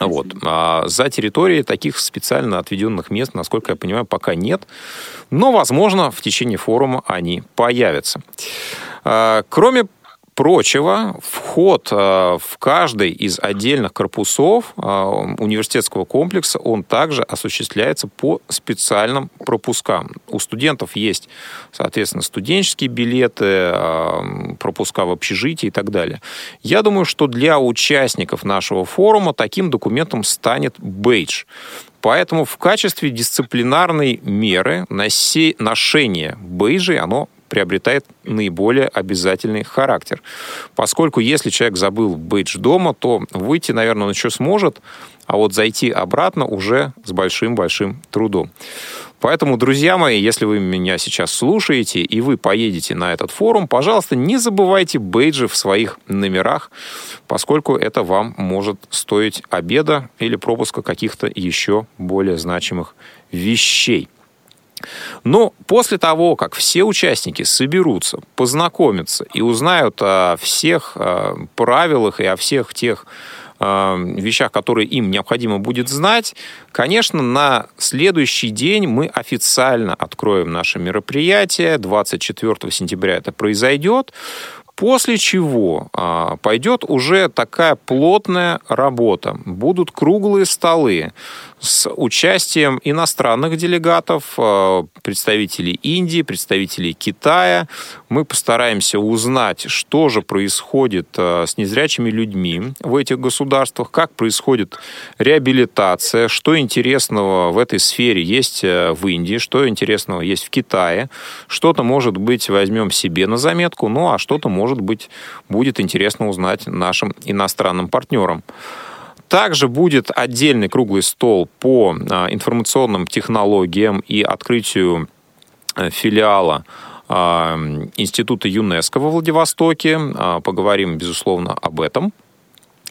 Speaker 2: Вот. А за территорией таких специально отведенных мест, насколько я понимаю, пока нет. Но, возможно, в течение форума они появятся. А, кроме прочего, вход а, в каждый из отдельных корпусов а, университетского комплекса, он также осуществляется по специальным пропускам. У студентов есть, соответственно, студенческие билеты, а, пропуска в общежитие и так далее. Я думаю, что для участников нашего форума таким документом станет бейдж. Поэтому в качестве дисциплинарной меры ношение бейджей оно приобретает наиболее обязательный характер. Поскольку если человек забыл бейдж дома, то выйти, наверное, он еще сможет, а вот зайти обратно уже с большим-большим трудом. Поэтому, друзья мои, если вы меня сейчас слушаете и вы поедете на этот форум, пожалуйста, не забывайте бейджи в своих номерах, поскольку это вам может стоить обеда или пропуска каких-то еще более значимых вещей. Но после того, как все участники соберутся, познакомятся и узнают о всех э, правилах и о всех тех э, вещах, которые им необходимо будет знать, конечно, на следующий день мы официально откроем наше мероприятие. 24 сентября это произойдет. После чего а, пойдет уже такая плотная работа. Будут круглые столы с участием иностранных делегатов, а, представителей Индии, представителей Китая. Мы постараемся узнать, что же происходит а, с незрячими людьми в этих государствах, как происходит реабилитация, что интересного в этой сфере есть э, в Индии, что интересного есть в Китае. Что-то, может быть, возьмем себе на заметку, ну а что-то, может быть, будет интересно узнать нашим иностранным партнерам. Также будет отдельный круглый стол по а, информационным технологиям и открытию э, филиала а, Института ЮНЕСКО во Владивостоке. А, поговорим, безусловно, об этом.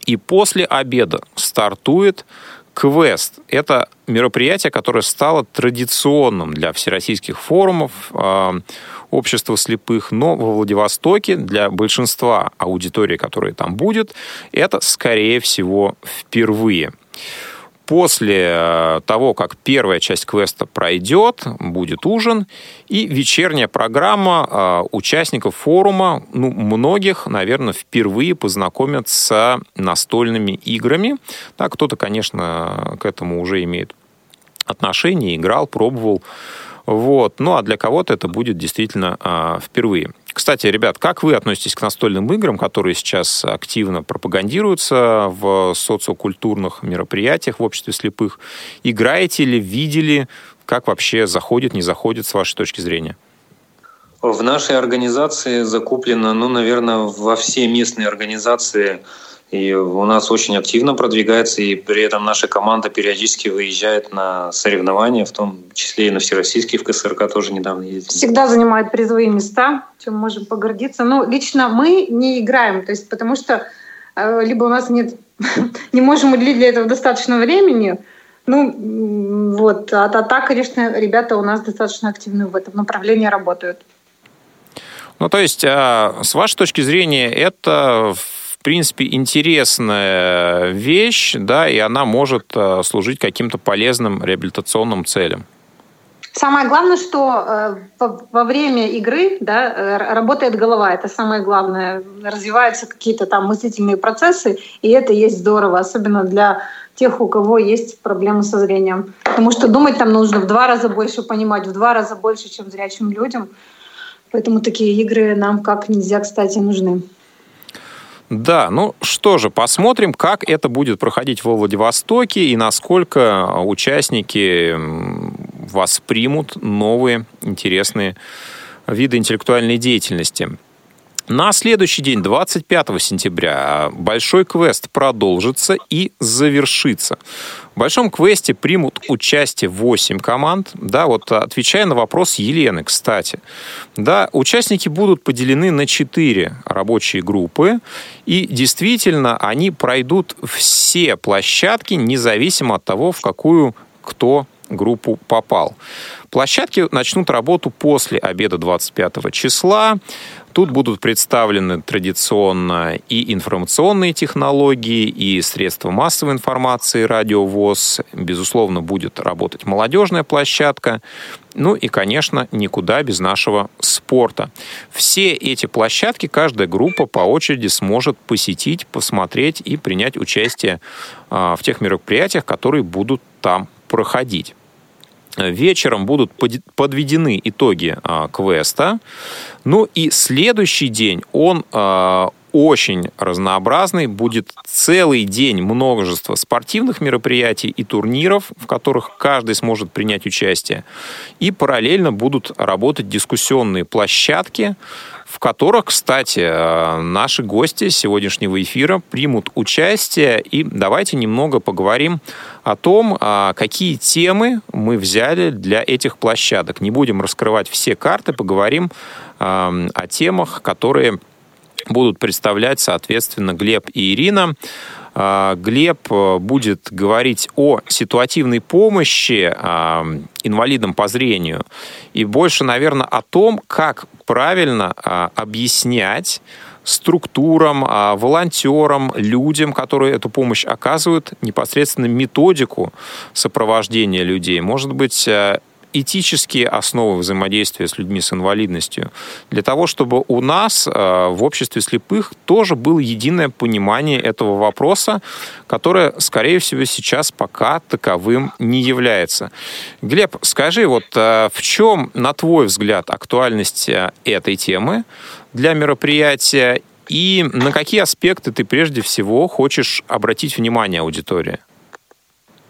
Speaker 2: И после обеда стартует Квест – это мероприятие, которое стало традиционным для всероссийских форумов общества слепых, но во Владивостоке для большинства аудитории, которая там будет, это, скорее всего, впервые. После э, того, как первая часть квеста пройдет, будет ужин и вечерняя программа э, участников форума, ну, многих, наверное, впервые познакомят с настольными играми. Да, кто-то, конечно, к этому уже имеет отношение, играл, пробовал. Вот. Ну, а для кого-то это будет действительно а, впервые. Кстати, ребят, как вы относитесь к настольным играм, которые сейчас активно пропагандируются в социокультурных мероприятиях в обществе слепых? Играете ли, видели, как вообще заходит, не заходит с вашей точки зрения?
Speaker 5: В нашей организации закуплено, ну, наверное, во все местные организации и у нас очень активно продвигается, и при этом наша команда периодически выезжает на соревнования, в том числе и на всероссийские в КСРК тоже недавно ездили.
Speaker 6: Всегда занимает призовые места, чем можем погордиться. Но лично мы не играем, то есть потому что э, либо у нас нет, не можем уделить для этого достаточно времени, ну вот, а, а так, конечно, ребята у нас достаточно активно в этом направлении работают.
Speaker 2: Ну, то есть, а, с вашей точки зрения, это в принципе, интересная вещь, да, и она может э, служить каким-то полезным реабилитационным целям.
Speaker 6: Самое главное, что э, во время игры да, э, работает голова. Это самое главное. Развиваются какие-то там мыслительные процессы, и это есть здорово, особенно для тех, у кого есть проблемы со зрением. Потому что думать там нужно в два раза больше, понимать в два раза больше, чем зрячим людям. Поэтому такие игры нам как нельзя, кстати, нужны.
Speaker 2: Да, ну что же, посмотрим, как это будет проходить во Владивостоке и насколько участники воспримут новые интересные виды интеллектуальной деятельности. На следующий день, 25 сентября, большой квест продолжится и завершится. Большом квесте примут участие 8 команд. Да, вот отвечая на вопрос Елены, кстати. Да, участники будут поделены на 4 рабочие группы. И действительно, они пройдут все площадки, независимо от того, в какую кто группу попал. Площадки начнут работу после обеда 25 числа. Тут будут представлены традиционно и информационные технологии, и средства массовой информации, радиовоз. Безусловно, будет работать молодежная площадка. Ну и, конечно, никуда без нашего спорта. Все эти площадки каждая группа по очереди сможет посетить, посмотреть и принять участие а, в тех мероприятиях, которые будут там проходить. Вечером будут подведены итоги а, квеста. Ну и следующий день, он а, очень разнообразный. Будет целый день множество спортивных мероприятий и турниров, в которых каждый сможет принять участие. И параллельно будут работать дискуссионные площадки, в которых, кстати, э, наши гости сегодняшнего эфира примут участие. И давайте немного поговорим о том, а, какие темы мы взяли для этих площадок. Не будем раскрывать все карты, поговорим о темах, которые будут представлять, соответственно, Глеб и Ирина. А, Глеб э, будет говорить о ситуативной помощи а, инвалидам по зрению и больше, наверное, о том, как правильно а, объяснять структурам, волонтерам, людям, которые эту помощь оказывают, непосредственно методику сопровождения людей. Может быть, э, этические основы взаимодействия с людьми с инвалидностью, для того, чтобы у нас э, в обществе слепых тоже было единое понимание этого вопроса, которое, скорее всего, сейчас пока таковым не является. Глеб, скажи, вот э, в чем, на твой взгляд, актуальность э, этой темы для мероприятия и на какие аспекты ты прежде всего хочешь обратить внимание аудитории?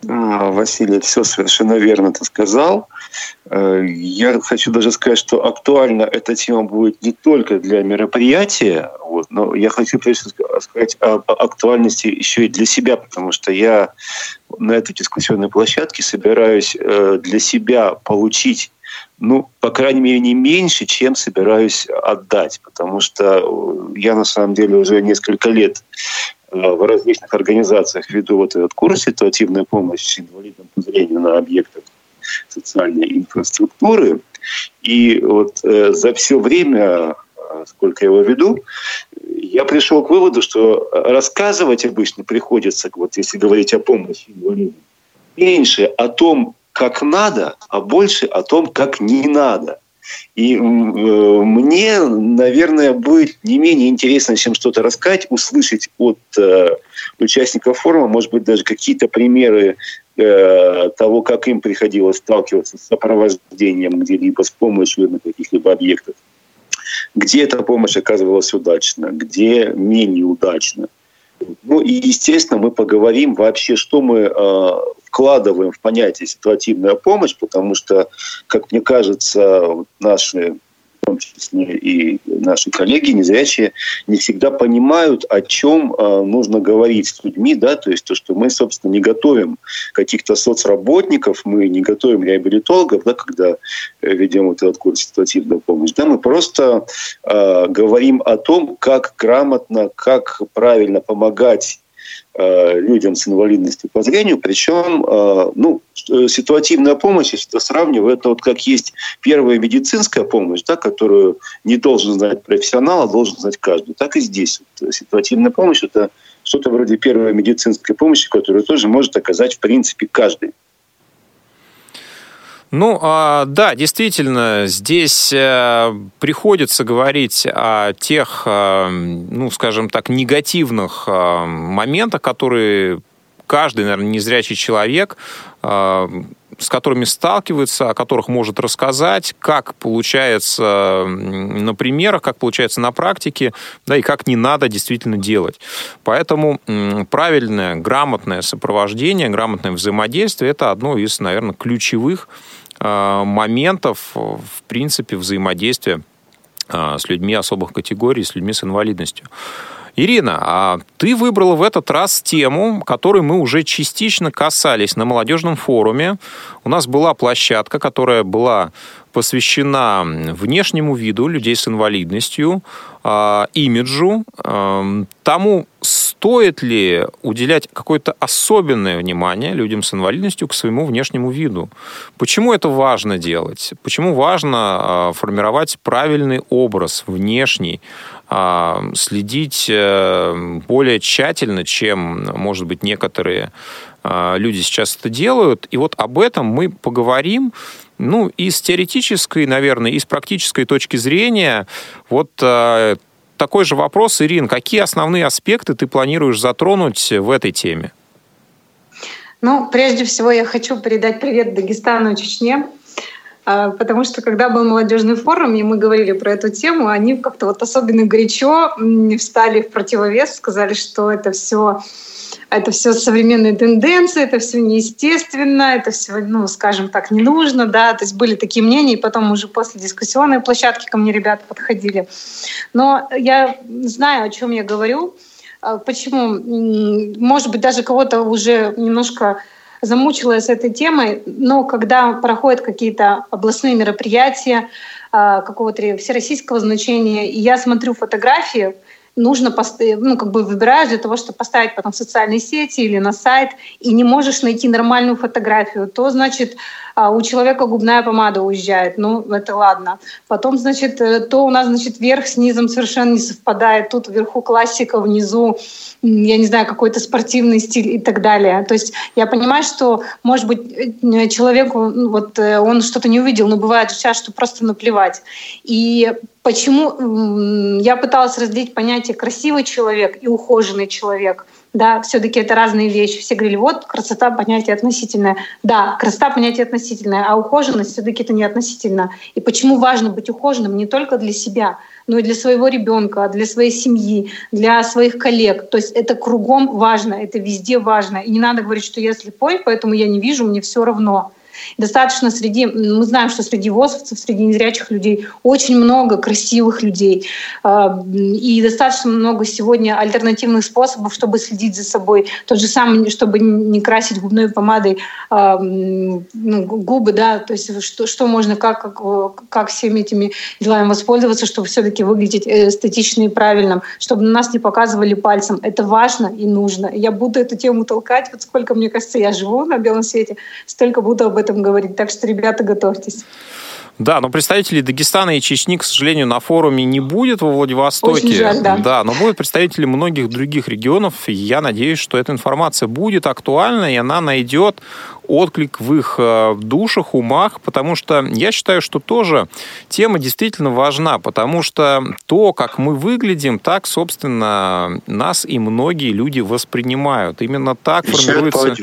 Speaker 7: А, Василий все совершенно верно ты сказал. Э, я хочу даже сказать, что актуальна эта тема будет не только для мероприятия, вот, но я хочу прежде сказать об актуальности еще и для себя, потому что я на этой дискуссионной площадке собираюсь э, для себя получить ну, по крайней мере, не меньше, чем собираюсь отдать, потому что я на самом деле уже несколько лет Э, в различных организациях веду вот этот курс «Ситуативная помощь инвалидам по зрению на объектах социальной инфраструктуры». И вот э, за все время, э, сколько я его веду, я пришел к выводу, что рассказывать обычно приходится, вот если говорить о помощи инвалидам, меньше о том, как надо, а больше о том, как не надо. И э, мне, наверное, будет не менее интересно, чем что-то рассказать, услышать от э, участников форума, может быть, даже какие-то примеры э, того, как им приходилось сталкиваться с сопровождением где-либо, с помощью каких-либо объектов. Где эта помощь оказывалась удачно, где менее удачно. Ну и, естественно, мы поговорим вообще, что мы э, вкладываем в понятие ситуативная помощь, потому что, как мне кажется, наши том числе и наши коллеги незрячие, не всегда понимают, о чем э, нужно говорить с людьми, да, то есть то, что мы, собственно, не готовим каких-то соцработников, мы не готовим реабилитологов, да, когда э, ведем вот этот курс ситуативная помощь, да, мы просто э, говорим о том, как грамотно, как правильно помогать Э, людям с инвалидностью по зрению. Причем, ну, ситуативная помощь, если это сравнивать, это вот как есть первая медицинская помощь, да, которую не должен знать профессионал, а должен знать каждый. Так и здесь. Вот, ситуативная помощь – это что-то вроде первой медицинской помощи, которую тоже может оказать, в принципе, каждый.
Speaker 2: Ну, а, да, действительно, здесь э, приходится говорить о тех, э, ну, скажем так, негативных э, моментах, которые каждый, наверное, незрячий человек с которыми сталкивается, о которых может рассказать, как получается на примерах, как получается на практике, да, и как не надо действительно делать. Поэтому правильное, грамотное сопровождение, грамотное взаимодействие – это одно из, наверное, ключевых Э, моментов, в принципе, взаимодействия э, с людьми особых категорий, с людьми с инвалидностью. Ирина, а ты выбрала в этот раз тему, которой мы уже частично касались на молодежном форуме. У нас была площадка, которая была посвящена внешнему виду людей с инвалидностью, а, имиджу, а, тому, стоит ли уделять какое-то особенное внимание людям с инвалидностью к своему внешнему виду. Почему это важно делать? Почему важно а, формировать правильный образ внешний, следить э, более тщательно, чем, может быть, некоторые люди сейчас это делают. И вот об этом мы поговорим ну, и с теоретической, наверное, и с практической точки зрения, вот э, такой же вопрос, Ирин, какие основные аспекты ты планируешь затронуть в этой теме?
Speaker 6: Ну, прежде всего, я хочу передать привет Дагестану и Чечне, потому что когда был молодежный форум, и мы говорили про эту тему, они как-то вот особенно горячо встали в противовес, сказали, что это все это все современные тенденции, это все неестественно, это все, ну, скажем так, не нужно, да, то есть были такие мнения, и потом уже после дискуссионной площадки ко мне ребята подходили. Но я знаю, о чем я говорю, а, почему, может быть, даже кого-то уже немножко замучила с этой темой, но когда проходят какие-то областные мероприятия а, какого-то всероссийского значения, и я смотрю фотографии, нужно ну, как бы выбираешь для того, чтобы поставить потом в социальные сети или на сайт, и не можешь найти нормальную фотографию, то, значит, а у человека губная помада уезжает, ну, это ладно. Потом, значит, э, то у нас, значит, верх с низом совершенно не совпадает, тут вверху классика, внизу, я не знаю, какой-то спортивный стиль и так далее. То есть я понимаю, что, может быть, э, человеку, ну, вот э, он что-то не увидел, но бывает сейчас, что просто наплевать. И почему я пыталась разделить понятие красивый человек и ухоженный человек — да, все-таки это разные вещи. Все говорили, вот красота понятие относительное. Да, красота понятие относительное, а ухоженность все-таки это не относительно. И почему важно быть ухоженным не только для себя, но и для своего ребенка, для своей семьи, для своих коллег. То есть это кругом важно, это везде важно. И не надо говорить, что я слепой, поэтому я не вижу, мне все равно. Достаточно среди, мы знаем, что среди ВОЗовцев, среди незрячих людей очень много красивых людей. А, и достаточно много сегодня альтернативных способов, чтобы следить за собой. Тот же самый, чтобы не красить губной помадой а, ну, губы, да, то есть что, что можно, как, как, как всеми этими делами воспользоваться, чтобы все-таки выглядеть эстетично и правильно, чтобы на нас не показывали пальцем. Это важно и нужно. Я буду эту тему толкать, вот сколько, мне кажется, я живу на белом свете, столько буду об этом говорить. Так что, ребята, готовьтесь.
Speaker 2: Да, но представителей Дагестана и Чечни, к сожалению, на форуме не будет во Владивостоке.
Speaker 6: Очень жаль, да.
Speaker 2: да, но будут представители многих других регионов. И я надеюсь, что эта информация будет актуальна, и она найдет отклик в их э, душах, умах, потому что я считаю, что тоже тема действительно важна, потому что то, как мы выглядим, так, собственно, нас и многие люди воспринимают. Именно так формируется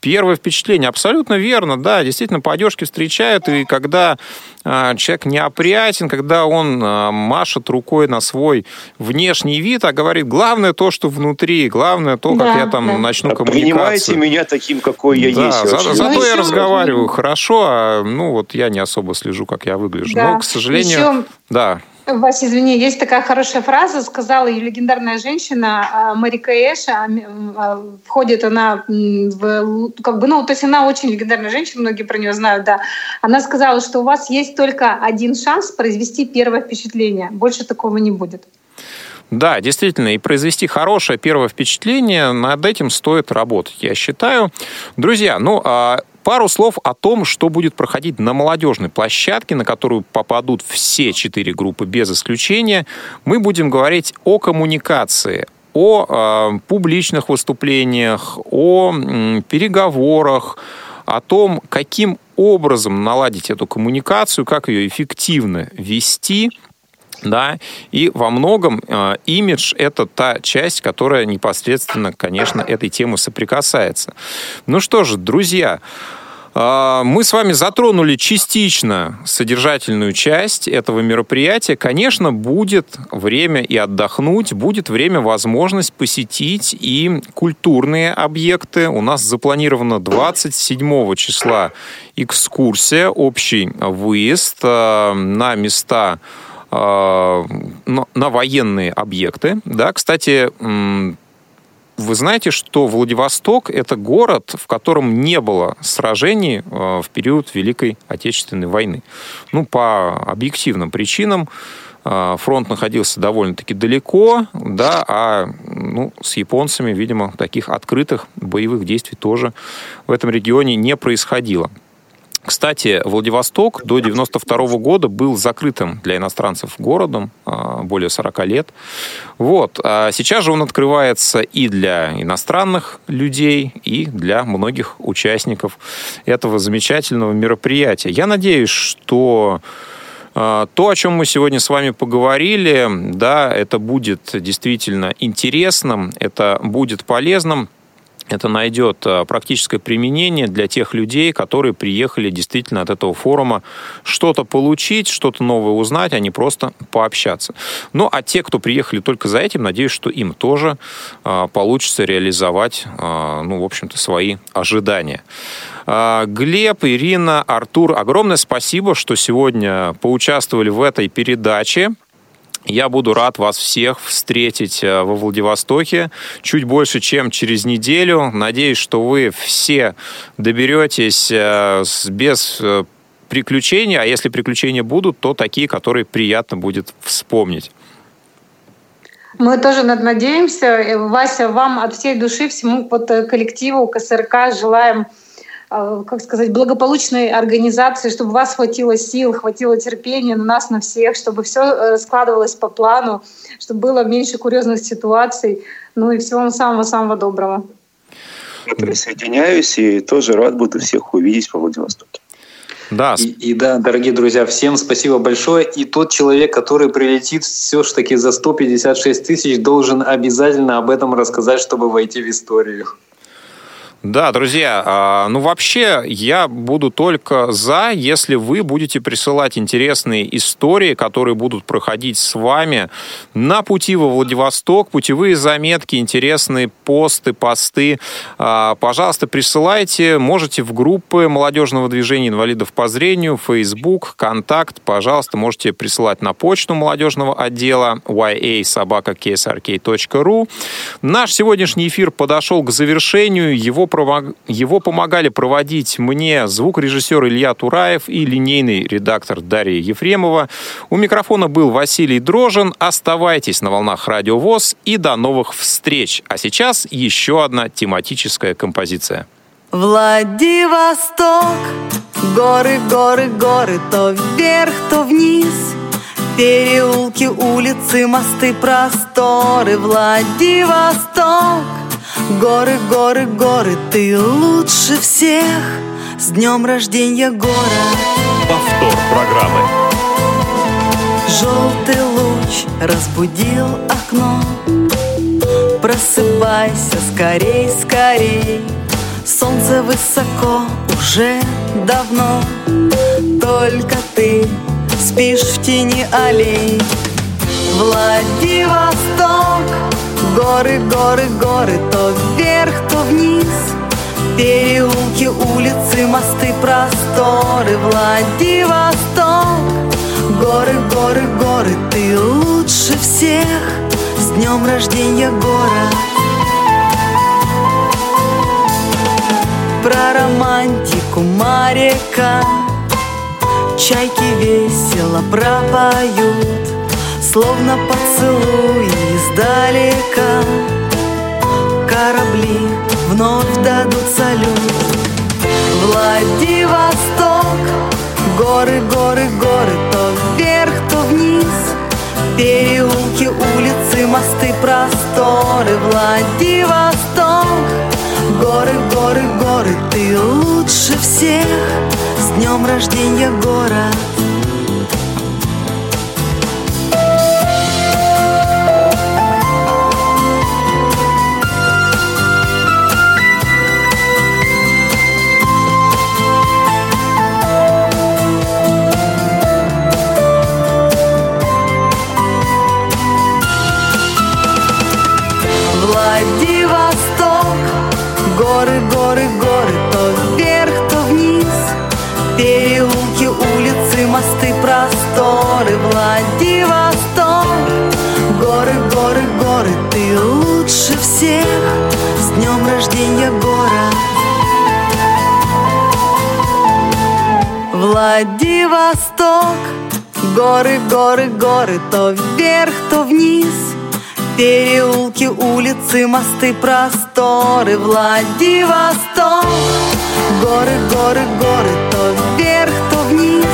Speaker 2: Первое впечатление, абсолютно верно, да, действительно, по одежке встречают, и когда э, человек неопрятен, когда он э, машет рукой на свой внешний вид, а говорит, главное то, что внутри, главное то, как да, я там да. начну а коммуникацию.
Speaker 7: Принимайте меня таким, какой я да, есть.
Speaker 2: За, за, зато я разговариваю хорошо, а ну вот я не особо слежу, как я выгляжу. Да. Но, к сожалению, еще... да.
Speaker 6: Вася, извини, есть такая хорошая фраза, сказала ее легендарная женщина а, Марика Эша. Входит она в... Как бы, ну, то есть она очень легендарная женщина, многие про нее знают, да. Она сказала, что у вас есть только один шанс произвести первое впечатление. Больше такого не будет.
Speaker 2: Да, действительно, и произвести хорошее первое впечатление, над этим стоит работать, я считаю. Друзья, ну, а Пару слов о том, что будет проходить на молодежной площадке, на которую попадут все четыре группы без исключения. Мы будем говорить о коммуникации, о э, публичных выступлениях, о э, переговорах, о том, каким образом наладить эту коммуникацию, как ее эффективно вести – да, и во многом э, имидж — это та часть, которая непосредственно, конечно, этой темы соприкасается. Ну что же, друзья, э, мы с вами затронули частично содержательную часть этого мероприятия. Конечно, будет время и отдохнуть, будет время, возможность посетить и культурные объекты. У нас запланировано 27 числа экскурсия, общий выезд э, на места на военные объекты. Да, кстати, вы знаете, что Владивосток – это город, в котором не было сражений а, в период Великой Отечественной войны. Ну, по объективным причинам а, фронт находился довольно-таки далеко, да, а ну, с японцами, видимо, таких открытых боевых действий тоже в этом регионе не происходило. Кстати, Владивосток до 92 года был закрытым для иностранцев городом а, более 40 лет. Вот. А сейчас же он открывается и для иностранных людей, и для многих участников этого замечательного мероприятия. Я надеюсь, что а, то, о чем мы сегодня с вами поговорили, да, это будет действительно интересным, это будет полезным это найдет э, практическое применение для тех людей, которые приехали действительно от этого форума что-то получить, что-то новое узнать, а не просто пообщаться. Ну, а те, кто приехали только за этим, надеюсь, что им тоже э, получится реализовать, э, ну, в общем-то, свои ожидания. Глеб, Ирина, Артур, огромное спасибо, что сегодня поучаствовали в этой передаче. Я буду рад вас всех встретить э, во Владивостоке чуть больше, чем через неделю. Надеюсь, что вы все доберетесь э, без э, приключений, а если приключения будут, то такие, которые приятно будет вспомнить.
Speaker 6: Мы тоже надеемся. Вася, вам от всей души, всему вот коллективу КСРК желаем как сказать, благополучной организации, чтобы у вас хватило сил, хватило терпения на нас, на всех, чтобы все э, складывалось по плану, чтобы было меньше курьезных ситуаций. Ну и всего самого-самого доброго.
Speaker 7: Присоединяюсь и тоже рад буду всех увидеть во Владивостоке.
Speaker 2: Да.
Speaker 5: И, и да, дорогие друзья, всем спасибо большое. И тот человек, который прилетит все-таки за 156 тысяч, должен обязательно об этом рассказать, чтобы войти в историю.
Speaker 2: Да, друзья, а, ну вообще я буду только за, если вы будете присылать интересные истории, которые будут проходить с вами на пути во Владивосток, путевые заметки, интересные посты, посты. А, пожалуйста, присылайте, можете в группы молодежного движения инвалидов по зрению, Facebook, Контакт, пожалуйста, можете присылать на почту молодежного отдела ya.sobaka.ksrk.ru. Наш сегодняшний эфир подошел к завершению, его его помогали проводить мне звукорежиссер Илья Тураев и линейный редактор Дарья Ефремова. У микрофона был Василий Дрожин. Оставайтесь на волнах Радио ВОЗ и до новых встреч. А сейчас еще одна тематическая композиция.
Speaker 11: Владивосток, горы, горы, горы, то вверх, то вниз. Переулки, улицы, мосты, просторы, Владивосток. Горы, горы, горы, ты лучше всех. С днем рождения город
Speaker 1: Повтор программы.
Speaker 11: Желтый луч разбудил окно. Просыпайся скорей, скорей. Солнце высоко уже давно. Только ты спишь в тени аллей. Владивосток Горы, горы, горы, то вверх, то вниз. Переулки, улицы, мосты, просторы Владивосток. Горы, горы, горы, ты лучше всех. С днем рождения город Про романтику моряка. Чайки весело пропоют Словно поцелуй издалека. Корабли вновь дадут салют Владивосток Горы, горы, горы То вверх, то вниз. Переулки, улицы, мосты, просторы. Владивосток Горы, горы, горы Ты лучше всех. С днем рождения город горы, горы, горы, то вверх, то вниз. Переулки, улицы, мосты, просторы, Владивосток. Горы, горы, горы, ты лучше всех. С днем рождения город. Владивосток. Горы, горы, горы, то вверх, то вниз. Переулки, улицы, мосты, просторы Владивосток. Горы, горы, горы, то вверх, то вниз.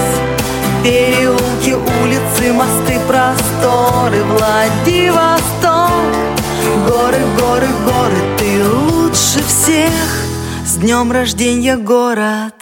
Speaker 11: Переулки, улицы, мосты, просторы Владивосток. Горы, горы, горы, ты лучше всех. С днем рождения, город!